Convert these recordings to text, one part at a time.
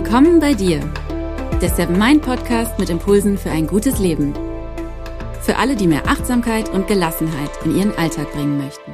Willkommen bei dir, der Seven Mind Podcast mit Impulsen für ein gutes Leben. Für alle, die mehr Achtsamkeit und Gelassenheit in ihren Alltag bringen möchten.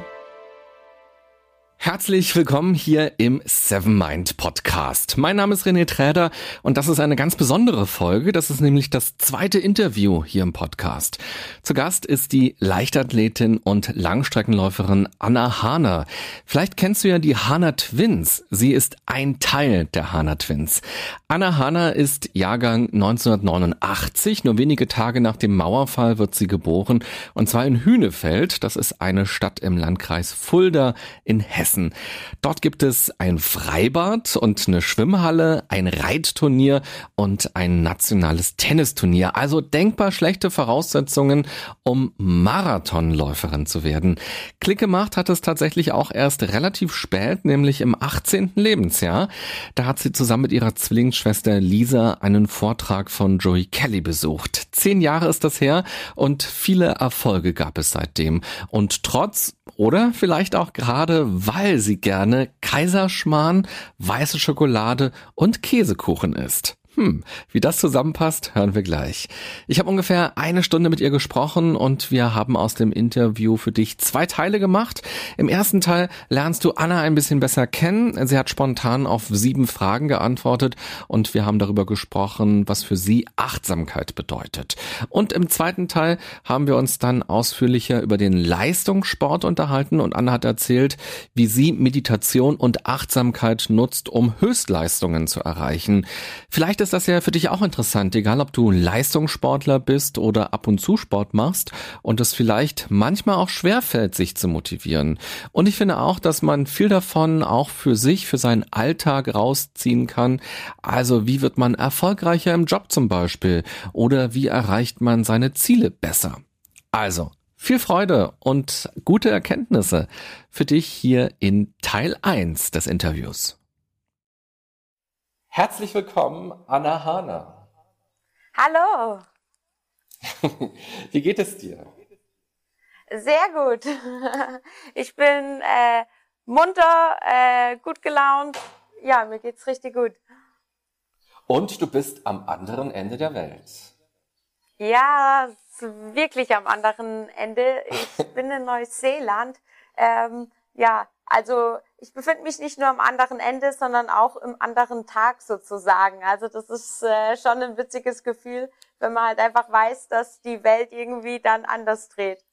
Herzlich willkommen hier im Seven Mind Podcast. Mein Name ist René Träder und das ist eine ganz besondere Folge. Das ist nämlich das zweite Interview hier im Podcast. Zu Gast ist die Leichtathletin und Langstreckenläuferin Anna Hahner. Vielleicht kennst du ja die Hahner Twins. Sie ist ein Teil der Hahner Twins. Anna Hahner ist Jahrgang 1989. Nur wenige Tage nach dem Mauerfall wird sie geboren und zwar in Hünefeld. Das ist eine Stadt im Landkreis Fulda in Hessen. Hessen. Dort gibt es ein Freibad und eine Schwimmhalle, ein Reitturnier und ein nationales Tennisturnier. Also denkbar schlechte Voraussetzungen, um Marathonläuferin zu werden. Klick gemacht hat es tatsächlich auch erst relativ spät, nämlich im 18. Lebensjahr. Da hat sie zusammen mit ihrer Zwillingsschwester Lisa einen Vortrag von Joey Kelly besucht. Zehn Jahre ist das her und viele Erfolge gab es seitdem. Und trotz oder vielleicht auch gerade weil sie gerne Kaiserschmarrn, weiße Schokolade und Käsekuchen isst. Hm, wie das zusammenpasst, hören wir gleich. Ich habe ungefähr eine Stunde mit ihr gesprochen und wir haben aus dem Interview für dich zwei Teile gemacht. Im ersten Teil lernst du Anna ein bisschen besser kennen. Sie hat spontan auf sieben Fragen geantwortet und wir haben darüber gesprochen, was für sie Achtsamkeit bedeutet. Und im zweiten Teil haben wir uns dann ausführlicher über den Leistungssport unterhalten und Anna hat erzählt, wie sie Meditation und Achtsamkeit nutzt, um Höchstleistungen zu erreichen. Vielleicht ist das ja für dich auch interessant, egal ob du Leistungssportler bist oder ab und zu Sport machst und es vielleicht manchmal auch schwer fällt, sich zu motivieren. Und ich finde auch, dass man viel davon auch für sich, für seinen Alltag rausziehen kann. Also wie wird man erfolgreicher im Job zum Beispiel? Oder wie erreicht man seine Ziele besser? Also, viel Freude und gute Erkenntnisse für dich hier in Teil 1 des Interviews. Herzlich willkommen, Anna Hahner. Hallo. Wie geht es dir? Sehr gut. Ich bin äh, munter, äh, gut gelaunt. Ja, mir geht's richtig gut. Und du bist am anderen Ende der Welt. Ja, wirklich am anderen Ende. Ich bin in Neuseeland. Ähm, ja, also ich befinde mich nicht nur am anderen Ende, sondern auch im anderen Tag sozusagen. Also das ist äh, schon ein witziges Gefühl, wenn man halt einfach weiß, dass die Welt irgendwie dann anders dreht.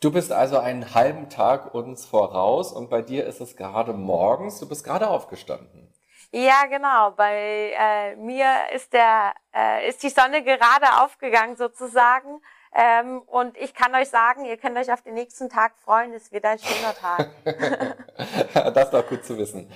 Du bist also einen halben Tag uns voraus und bei dir ist es gerade morgens. Du bist gerade aufgestanden. Ja, genau. Bei äh, mir ist der äh, ist die Sonne gerade aufgegangen sozusagen. Ähm, und ich kann euch sagen, ihr könnt euch auf den nächsten Tag freuen, es wird ein schöner Tag. das ist doch gut zu wissen.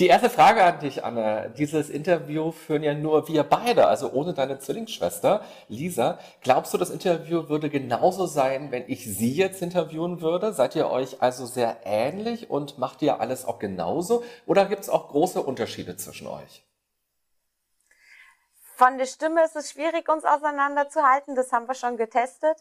Die erste Frage an dich, Anna. Dieses Interview führen ja nur wir beide, also ohne deine Zwillingsschwester, Lisa. Glaubst du, das Interview würde genauso sein, wenn ich sie jetzt interviewen würde? Seid ihr euch also sehr ähnlich und macht ihr alles auch genauso? Oder gibt es auch große Unterschiede zwischen euch? Von der Stimme ist es schwierig, uns auseinanderzuhalten. Das haben wir schon getestet.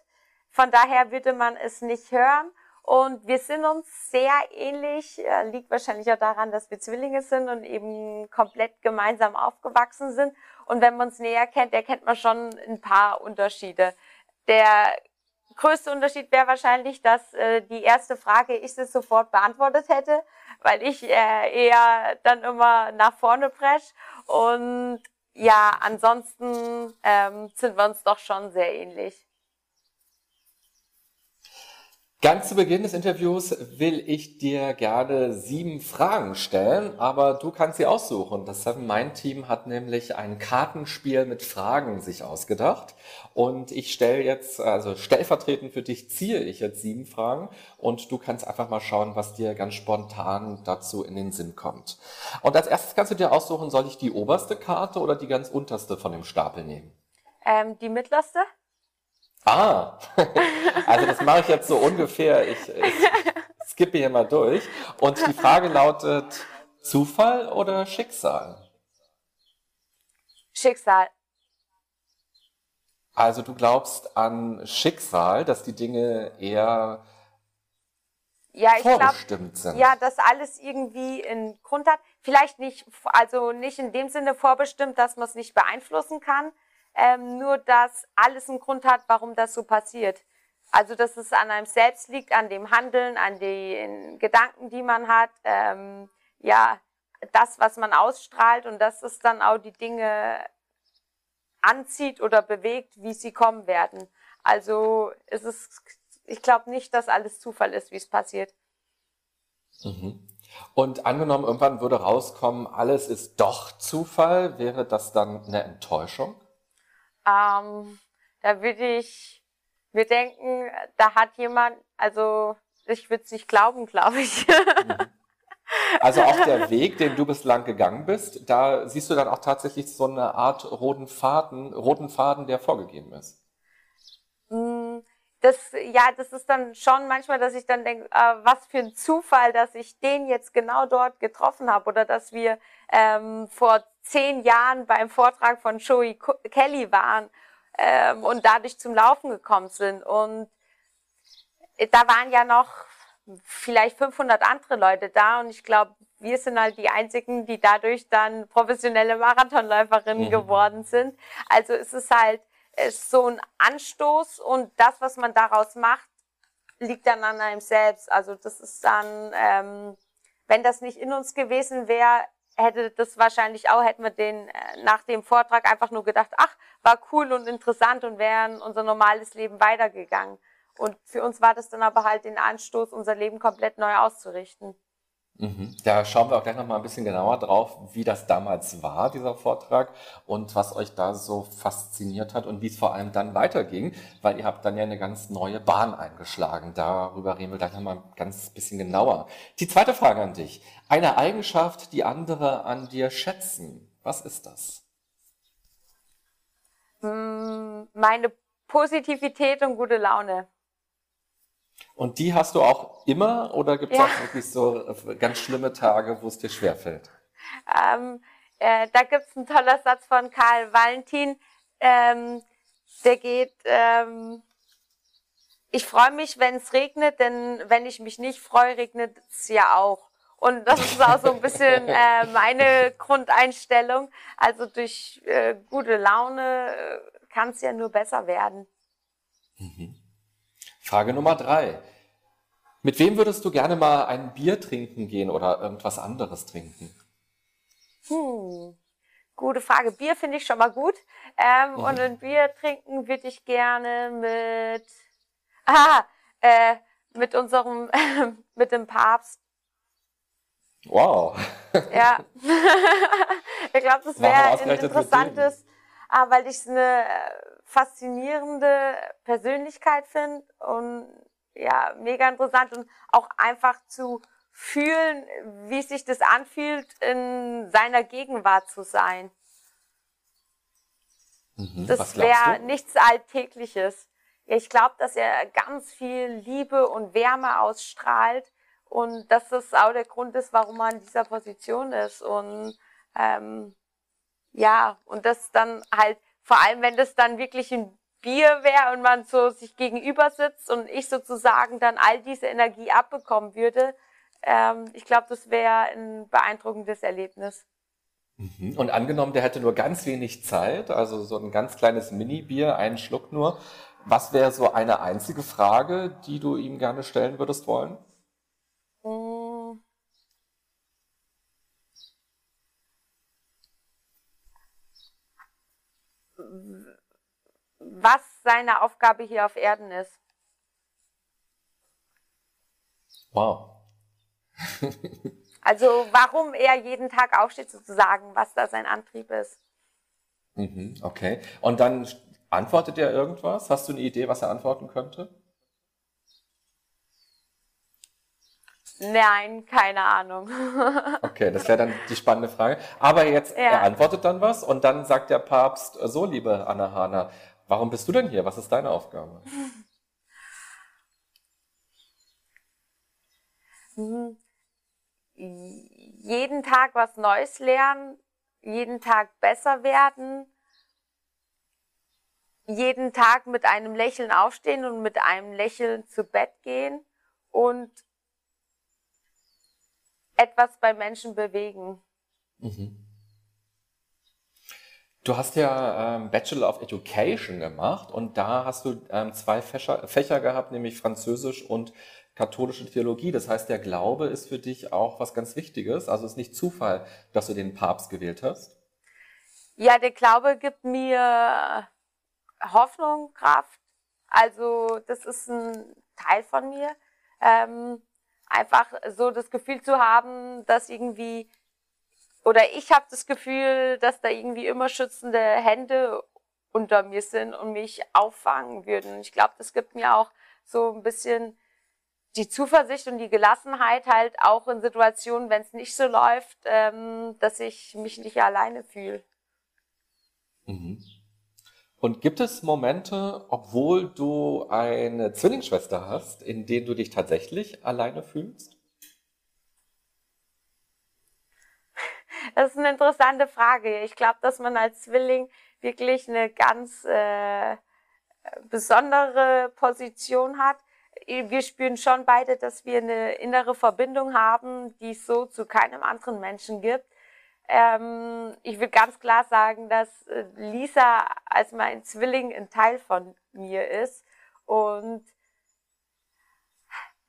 Von daher würde man es nicht hören. Und wir sind uns sehr ähnlich, äh, liegt wahrscheinlich auch daran, dass wir Zwillinge sind und eben komplett gemeinsam aufgewachsen sind. Und wenn man uns näher kennt, erkennt man schon ein paar Unterschiede. Der größte Unterschied wäre wahrscheinlich, dass äh, die erste Frage ich sie sofort beantwortet hätte, weil ich äh, eher dann immer nach vorne presch und ja, ansonsten ähm, sind wir uns doch schon sehr ähnlich. Ganz zu Beginn des Interviews will ich dir gerne sieben Fragen stellen, aber du kannst sie aussuchen. Das Seven Mind Team hat nämlich ein Kartenspiel mit Fragen sich ausgedacht und ich stelle jetzt, also stellvertretend für dich ziehe ich jetzt sieben Fragen und du kannst einfach mal schauen, was dir ganz spontan dazu in den Sinn kommt. Und als erstes kannst du dir aussuchen, soll ich die oberste Karte oder die ganz unterste von dem Stapel nehmen? Ähm, die mittlerste. Ah, also das mache ich jetzt so ungefähr. Ich, ich skippe hier mal durch. Und die Frage lautet, Zufall oder Schicksal? Schicksal. Also du glaubst an Schicksal, dass die Dinge eher ja, ich glaube, ja, dass alles irgendwie einen Grund hat. Vielleicht nicht, also nicht in dem Sinne vorbestimmt, dass man es nicht beeinflussen kann, ähm, nur dass alles einen Grund hat, warum das so passiert. Also dass es an einem selbst liegt, an dem Handeln, an den Gedanken, die man hat, ähm, ja, das, was man ausstrahlt und dass es dann auch die Dinge anzieht oder bewegt, wie sie kommen werden. Also es ist, ich glaube nicht, dass alles Zufall ist, wie es passiert. Mhm. Und angenommen, irgendwann würde rauskommen, alles ist doch Zufall, wäre das dann eine Enttäuschung? Ähm, da würde ich mir denken, da hat jemand, also ich würde es nicht glauben, glaube ich. Mhm. Also auch der Weg, den du bislang gegangen bist, da siehst du dann auch tatsächlich so eine Art roten Faden, roten Faden, der vorgegeben ist. Mm, das, ja, das ist dann schon manchmal, dass ich dann denke, äh, was für ein Zufall, dass ich den jetzt genau dort getroffen habe oder dass wir ähm, vor zehn Jahren beim Vortrag von Joey Kelly waren ähm, und dadurch zum Laufen gekommen sind. Und da waren ja noch vielleicht 500 andere Leute da und ich glaube, wir sind halt die einzigen, die dadurch dann professionelle Marathonläuferinnen mhm. geworden sind. Also es ist halt ist so ein Anstoß und das, was man daraus macht, liegt dann an einem selbst. Also das ist dann, ähm, wenn das nicht in uns gewesen wäre, hätte das wahrscheinlich auch, hätten wir den äh, nach dem Vortrag einfach nur gedacht, ach, war cool und interessant und wären unser normales Leben weitergegangen. Und für uns war das dann aber halt den Anstoß, unser Leben komplett neu auszurichten. Mhm. Da schauen wir auch gleich nochmal ein bisschen genauer drauf, wie das damals war, dieser Vortrag, und was euch da so fasziniert hat und wie es vor allem dann weiterging, weil ihr habt dann ja eine ganz neue Bahn eingeschlagen. Darüber reden wir gleich nochmal ganz bisschen genauer. Die zweite Frage an dich. Eine Eigenschaft, die andere an dir schätzen. Was ist das? Hm, meine Positivität und gute Laune. Und die hast du auch immer oder gibt es ja. auch wirklich so äh, ganz schlimme Tage, wo es dir schwerfällt? Ähm, äh, da gibt es einen toller Satz von Karl Valentin, ähm, der geht, ähm, ich freue mich, wenn es regnet, denn wenn ich mich nicht freue, regnet es ja auch. Und das ist auch so ein bisschen äh, meine Grundeinstellung. Also durch äh, gute Laune äh, kann es ja nur besser werden. Mhm. Frage Nummer drei. Mit wem würdest du gerne mal ein Bier trinken gehen oder irgendwas anderes trinken? Hm, gute Frage. Bier finde ich schon mal gut. Ähm, mhm. Und ein Bier trinken würde ich gerne mit, ah, äh, mit unserem, mit dem Papst. Wow. ja. ich glaube, das wäre ein interessantes, ah, weil ich eine faszinierende Persönlichkeit finde und ja, mega interessant und auch einfach zu fühlen, wie sich das anfühlt, in seiner Gegenwart zu sein. Mhm, das wäre nichts Alltägliches. Ja, ich glaube, dass er ganz viel Liebe und Wärme ausstrahlt und dass das auch der Grund ist, warum er in dieser Position ist. Und ähm, ja, und das dann halt vor allem, wenn das dann wirklich ein Bier wäre und man so sich gegenüber sitzt und ich sozusagen dann all diese Energie abbekommen würde. Ähm, ich glaube, das wäre ein beeindruckendes Erlebnis. Mhm. Und angenommen, der hätte nur ganz wenig Zeit, also so ein ganz kleines Mini-Bier, einen Schluck nur. Was wäre so eine einzige Frage, die du ihm gerne stellen würdest wollen? Was seine Aufgabe hier auf Erden ist. Wow. also warum er jeden Tag aufsteht sozusagen, was da sein Antrieb ist. Mhm, okay. Und dann antwortet er irgendwas? Hast du eine Idee, was er antworten könnte? Nein, keine Ahnung. okay, das wäre dann die spannende Frage. Aber jetzt, ja. er antwortet dann was und dann sagt der Papst, so liebe Anna Hana, Warum bist du denn hier? Was ist deine Aufgabe? Jeden Tag was Neues lernen, jeden Tag besser werden, jeden Tag mit einem Lächeln aufstehen und mit einem Lächeln zu Bett gehen und etwas bei Menschen bewegen. Mhm. Du hast ja ähm, Bachelor of Education gemacht und da hast du ähm, zwei Fächer, Fächer gehabt, nämlich Französisch und katholische Theologie. Das heißt, der Glaube ist für dich auch was ganz Wichtiges. Also es ist nicht Zufall, dass du den Papst gewählt hast. Ja, der Glaube gibt mir Hoffnung, Kraft. Also das ist ein Teil von mir. Ähm, einfach so das Gefühl zu haben, dass irgendwie oder ich habe das Gefühl, dass da irgendwie immer schützende Hände unter mir sind und mich auffangen würden. Ich glaube, das gibt mir auch so ein bisschen die Zuversicht und die Gelassenheit halt auch in Situationen, wenn es nicht so läuft, ähm, dass ich mich nicht alleine fühle. Mhm. Und gibt es Momente, obwohl du eine Zwillingsschwester hast, in denen du dich tatsächlich alleine fühlst? Das ist eine interessante Frage. Ich glaube, dass man als Zwilling wirklich eine ganz äh, besondere Position hat wir spüren schon beide, dass wir eine innere Verbindung haben, die es so zu keinem anderen Menschen gibt. Ähm, ich will ganz klar sagen, dass äh, Lisa als mein Zwilling ein Teil von mir ist. Und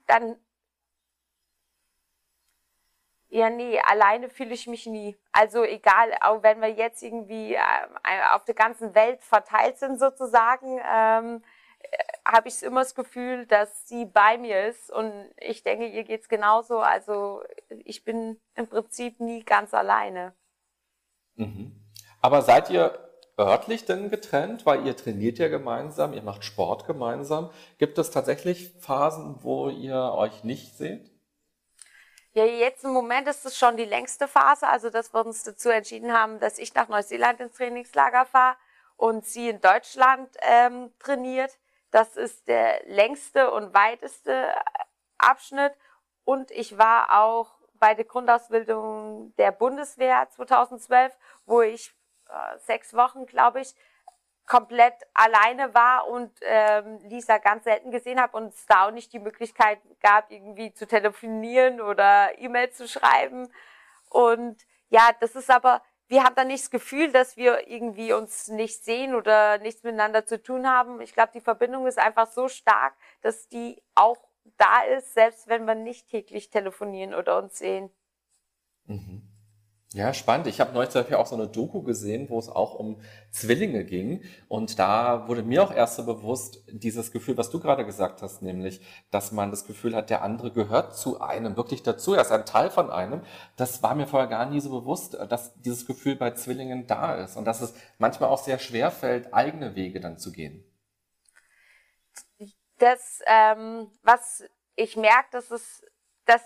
dann, ja, nee, alleine fühle ich mich nie. Also egal, auch wenn wir jetzt irgendwie äh, auf der ganzen Welt verteilt sind sozusagen, ähm, habe ich immer das Gefühl, dass sie bei mir ist und ich denke, ihr geht's genauso. Also ich bin im Prinzip nie ganz alleine. Mhm. Aber seid ihr örtlich denn getrennt? Weil ihr trainiert ja gemeinsam, ihr macht Sport gemeinsam. Gibt es tatsächlich Phasen, wo ihr euch nicht seht? Ja, jetzt im Moment ist es schon die längste Phase, also dass wir uns dazu entschieden haben, dass ich nach Neuseeland ins Trainingslager fahre und sie in Deutschland ähm, trainiert. Das ist der längste und weiteste Abschnitt. Und ich war auch bei der Grundausbildung der Bundeswehr 2012, wo ich äh, sechs Wochen, glaube ich, komplett alleine war und ähm, Lisa ganz selten gesehen habe und es da auch nicht die Möglichkeit gab, irgendwie zu telefonieren oder E-Mail zu schreiben. Und ja, das ist aber wir haben dann nicht das Gefühl, dass wir irgendwie uns nicht sehen oder nichts miteinander zu tun haben. Ich glaube, die Verbindung ist einfach so stark, dass die auch da ist, selbst wenn wir nicht täglich telefonieren oder uns sehen. Mhm. Ja, spannend. Ich habe neulich dafür auch so eine Doku gesehen, wo es auch um Zwillinge ging. Und da wurde mir auch erst so bewusst, dieses Gefühl, was du gerade gesagt hast, nämlich, dass man das Gefühl hat, der andere gehört zu einem, wirklich dazu, er ist ein Teil von einem. Das war mir vorher gar nie so bewusst, dass dieses Gefühl bei Zwillingen da ist und dass es manchmal auch sehr schwer fällt, eigene Wege dann zu gehen. Das, ähm, was ich merke, dass es, dass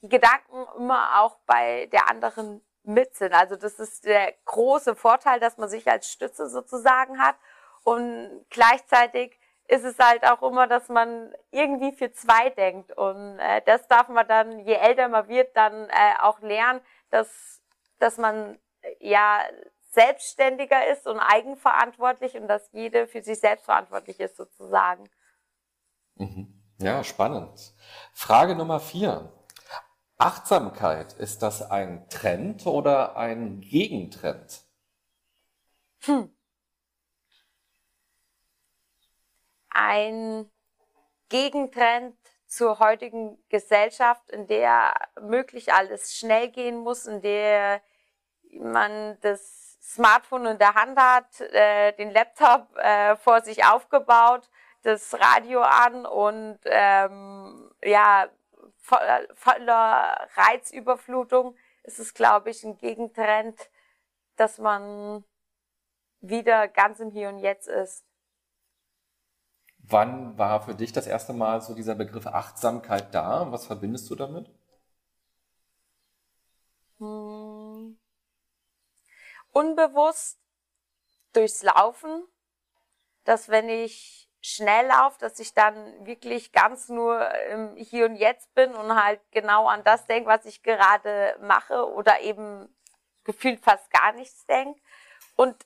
die Gedanken immer auch bei der anderen mit sind. Also das ist der große Vorteil, dass man sich als Stütze sozusagen hat. Und gleichzeitig ist es halt auch immer, dass man irgendwie für zwei denkt. Und äh, das darf man dann, je älter man wird, dann äh, auch lernen, dass, dass man äh, ja selbstständiger ist und eigenverantwortlich und dass jede für sich selbst verantwortlich ist sozusagen. Mhm. Ja, spannend. Frage Nummer vier. Achtsamkeit, ist das ein Trend oder ein Gegentrend? Hm. Ein Gegentrend zur heutigen Gesellschaft, in der möglich alles schnell gehen muss, in der man das Smartphone in der Hand hat, äh, den Laptop äh, vor sich aufgebaut, das Radio an und ähm, ja voller Reizüberflutung ist es, glaube ich, ein Gegentrend, dass man wieder ganz im Hier und Jetzt ist. Wann war für dich das erste Mal so dieser Begriff Achtsamkeit da? Was verbindest du damit? Hm. Unbewusst durchs Laufen, dass wenn ich schnell laufe, dass ich dann wirklich ganz nur im Hier und Jetzt bin und halt genau an das denke, was ich gerade mache oder eben gefühlt fast gar nichts denke. Und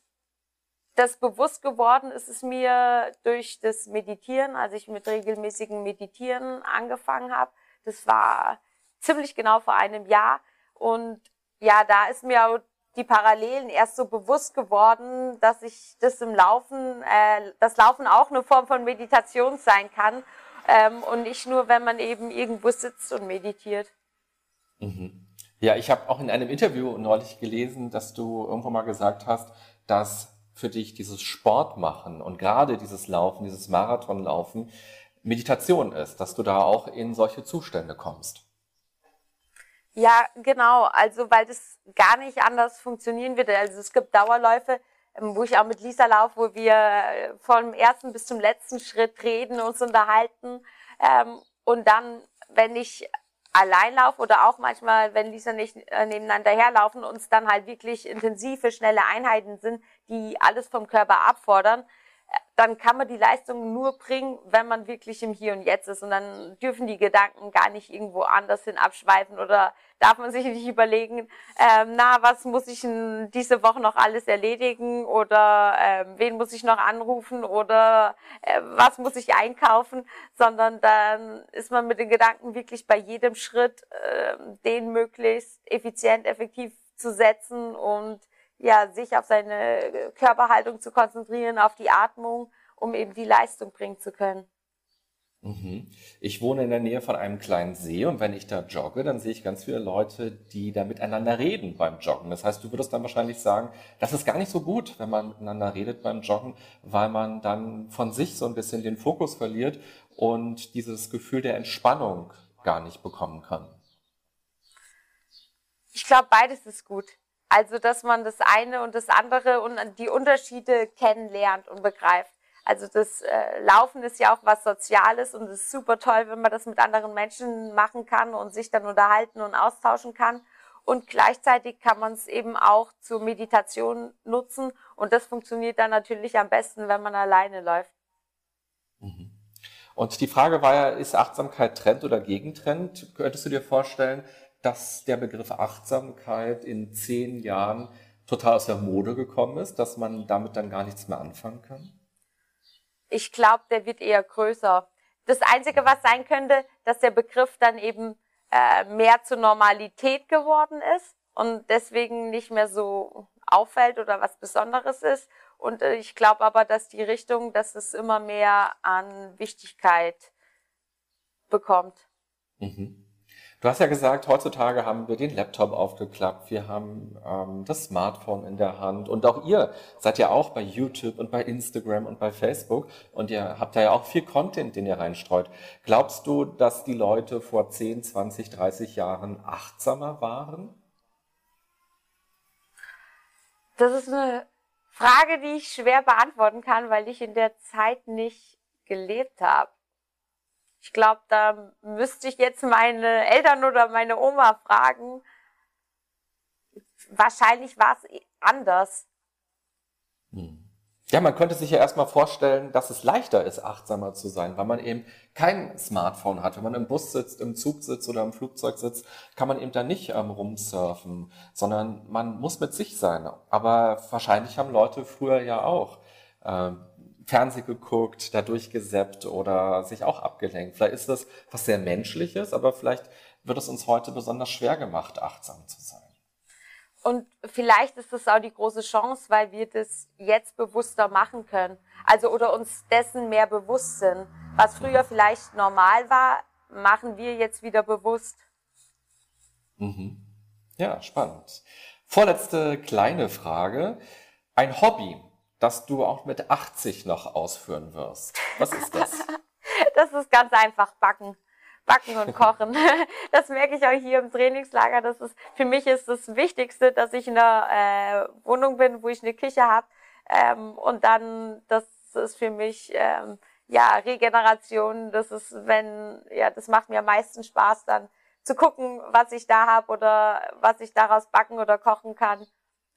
das bewusst geworden ist es mir durch das Meditieren, als ich mit regelmäßigen Meditieren angefangen habe. Das war ziemlich genau vor einem Jahr. Und ja, da ist mir die Parallelen erst so bewusst geworden, dass ich das im Laufen, äh, das Laufen auch eine Form von Meditation sein kann ähm, und nicht nur, wenn man eben irgendwo sitzt und meditiert. Mhm. Ja, ich habe auch in einem Interview neulich gelesen, dass du irgendwo mal gesagt hast, dass für dich dieses Sport machen und gerade dieses Laufen, dieses Marathonlaufen Meditation ist, dass du da auch in solche Zustände kommst. Ja, genau. Also, weil das gar nicht anders funktionieren wird. Also, es gibt Dauerläufe, ähm, wo ich auch mit Lisa laufe, wo wir äh, vom ersten bis zum letzten Schritt reden, uns unterhalten. Ähm, und dann, wenn ich allein laufe oder auch manchmal, wenn Lisa nicht äh, nebeneinander herlaufen, uns dann halt wirklich intensive, schnelle Einheiten sind, die alles vom Körper abfordern, dann kann man die Leistung nur bringen, wenn man wirklich im Hier und Jetzt ist. Und dann dürfen die Gedanken gar nicht irgendwo anders hin abschweifen. Oder darf man sich nicht überlegen, ähm, na, was muss ich denn diese Woche noch alles erledigen? Oder ähm, wen muss ich noch anrufen? Oder äh, was muss ich einkaufen, sondern dann ist man mit den Gedanken wirklich bei jedem Schritt, äh, den möglichst effizient, effektiv zu setzen und ja, sich auf seine Körperhaltung zu konzentrieren, auf die Atmung, um eben die Leistung bringen zu können. Mhm. Ich wohne in der Nähe von einem kleinen See und wenn ich da jogge, dann sehe ich ganz viele Leute, die da miteinander reden beim Joggen. Das heißt, du würdest dann wahrscheinlich sagen, das ist gar nicht so gut, wenn man miteinander redet beim Joggen, weil man dann von sich so ein bisschen den Fokus verliert und dieses Gefühl der Entspannung gar nicht bekommen kann. Ich glaube, beides ist gut. Also, dass man das eine und das andere und die Unterschiede kennenlernt und begreift. Also das äh, Laufen ist ja auch was Soziales und es ist super toll, wenn man das mit anderen Menschen machen kann und sich dann unterhalten und austauschen kann. Und gleichzeitig kann man es eben auch zur Meditation nutzen und das funktioniert dann natürlich am besten, wenn man alleine läuft. Mhm. Und die Frage war ja, ist Achtsamkeit Trend oder Gegentrend? Könntest du dir vorstellen, dass der Begriff Achtsamkeit in zehn Jahren total aus der Mode gekommen ist, dass man damit dann gar nichts mehr anfangen kann? Ich glaube, der wird eher größer. Das Einzige, was sein könnte, dass der Begriff dann eben äh, mehr zur Normalität geworden ist und deswegen nicht mehr so auffällt oder was Besonderes ist. Und äh, ich glaube aber, dass die Richtung, dass es immer mehr an Wichtigkeit bekommt. Mhm. Du hast ja gesagt, heutzutage haben wir den Laptop aufgeklappt, wir haben ähm, das Smartphone in der Hand und auch ihr seid ja auch bei YouTube und bei Instagram und bei Facebook und ihr habt da ja auch viel Content, den ihr reinstreut. Glaubst du, dass die Leute vor 10, 20, 30 Jahren achtsamer waren? Das ist eine Frage, die ich schwer beantworten kann, weil ich in der Zeit nicht gelebt habe. Ich glaube, da müsste ich jetzt meine Eltern oder meine Oma fragen. Wahrscheinlich war es anders. Hm. Ja, man könnte sich ja erstmal vorstellen, dass es leichter ist, achtsamer zu sein, weil man eben kein Smartphone hat. Wenn man im Bus sitzt, im Zug sitzt oder im Flugzeug sitzt, kann man eben da nicht ähm, rumsurfen, sondern man muss mit sich sein. Aber wahrscheinlich haben Leute früher ja auch ähm, Fernseh geguckt, dadurch geseppt oder sich auch abgelenkt. Vielleicht ist das was sehr Menschliches, aber vielleicht wird es uns heute besonders schwer gemacht, achtsam zu sein. Und vielleicht ist das auch die große Chance, weil wir das jetzt bewusster machen können. Also oder uns dessen mehr bewusst sind. Was früher vielleicht normal war, machen wir jetzt wieder bewusst. Mhm. Ja, spannend. Vorletzte kleine Frage. Ein Hobby, das du auch mit 80 noch ausführen wirst. Was ist das? das ist ganz einfach Backen. Backen und Kochen. Das merke ich auch hier im Trainingslager. Das ist, für mich ist das Wichtigste, dass ich in einer äh, Wohnung bin, wo ich eine Küche habe. Ähm, und dann, das ist für mich, ähm, ja, Regeneration. Das ist, wenn, ja, das macht mir am meisten Spaß dann zu gucken, was ich da habe oder was ich daraus backen oder kochen kann.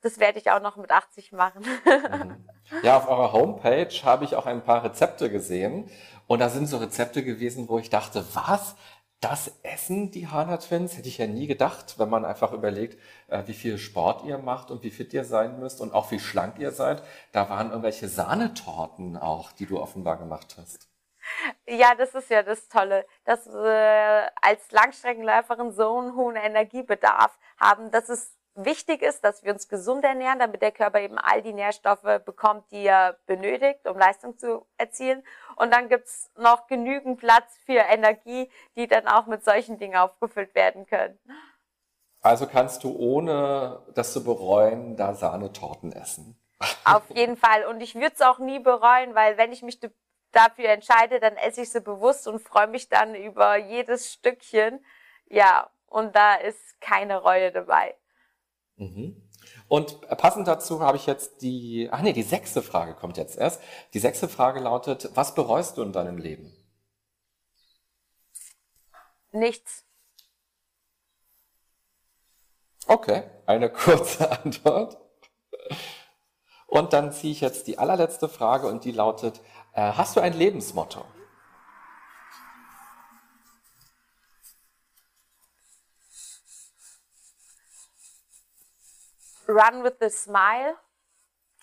Das werde ich auch noch mit 80 machen. Mhm. Ja, auf eurer Homepage habe ich auch ein paar Rezepte gesehen. Und da sind so Rezepte gewesen, wo ich dachte, was? Das essen die Hana Twins? Hätte ich ja nie gedacht, wenn man einfach überlegt, äh, wie viel Sport ihr macht und wie fit ihr sein müsst und auch wie schlank ihr seid. Da waren irgendwelche Sahnetorten auch, die du offenbar gemacht hast. Ja, das ist ja das Tolle, dass wir als Langstreckenläuferin so einen hohen Energiebedarf haben, dass es wichtig ist, dass wir uns gesund ernähren, damit der Körper eben all die Nährstoffe bekommt, die er benötigt, um Leistung zu erzielen. Und dann gibt's noch genügend Platz für Energie, die dann auch mit solchen Dingen aufgefüllt werden können. Also kannst du ohne das zu bereuen, da Sahnetorten essen. Auf jeden Fall. Und ich würde es auch nie bereuen, weil wenn ich mich dafür entscheide, dann esse ich sie bewusst und freue mich dann über jedes Stückchen. Ja, und da ist keine Reue dabei. Mhm. Und passend dazu habe ich jetzt die, ach nee, die sechste Frage kommt jetzt erst. Die sechste Frage lautet, was bereust du in deinem Leben? Nichts. Okay, eine kurze Antwort. Und dann ziehe ich jetzt die allerletzte Frage und die lautet, äh, hast du ein Lebensmotto? Run with a Smile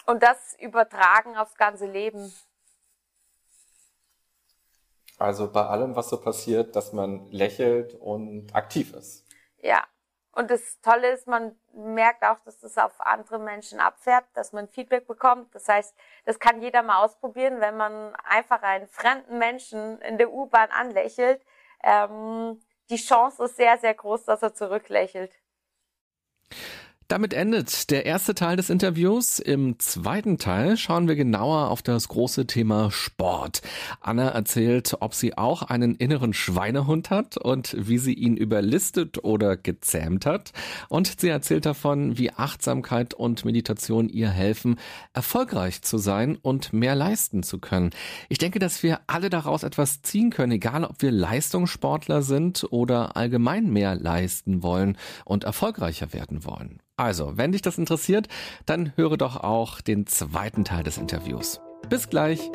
und das übertragen aufs ganze Leben. Also bei allem, was so passiert, dass man lächelt und aktiv ist. Ja. Und das Tolle ist, man merkt auch, dass das auf andere Menschen abfärbt, dass man Feedback bekommt. Das heißt, das kann jeder mal ausprobieren, wenn man einfach einen fremden Menschen in der U-Bahn anlächelt. Ähm, die Chance ist sehr, sehr groß, dass er zurücklächelt. Damit endet der erste Teil des Interviews. Im zweiten Teil schauen wir genauer auf das große Thema Sport. Anna erzählt, ob sie auch einen inneren Schweinehund hat und wie sie ihn überlistet oder gezähmt hat. Und sie erzählt davon, wie Achtsamkeit und Meditation ihr helfen, erfolgreich zu sein und mehr leisten zu können. Ich denke, dass wir alle daraus etwas ziehen können, egal ob wir Leistungssportler sind oder allgemein mehr leisten wollen und erfolgreicher werden wollen. Also, wenn dich das interessiert, dann höre doch auch den zweiten Teil des Interviews. Bis gleich.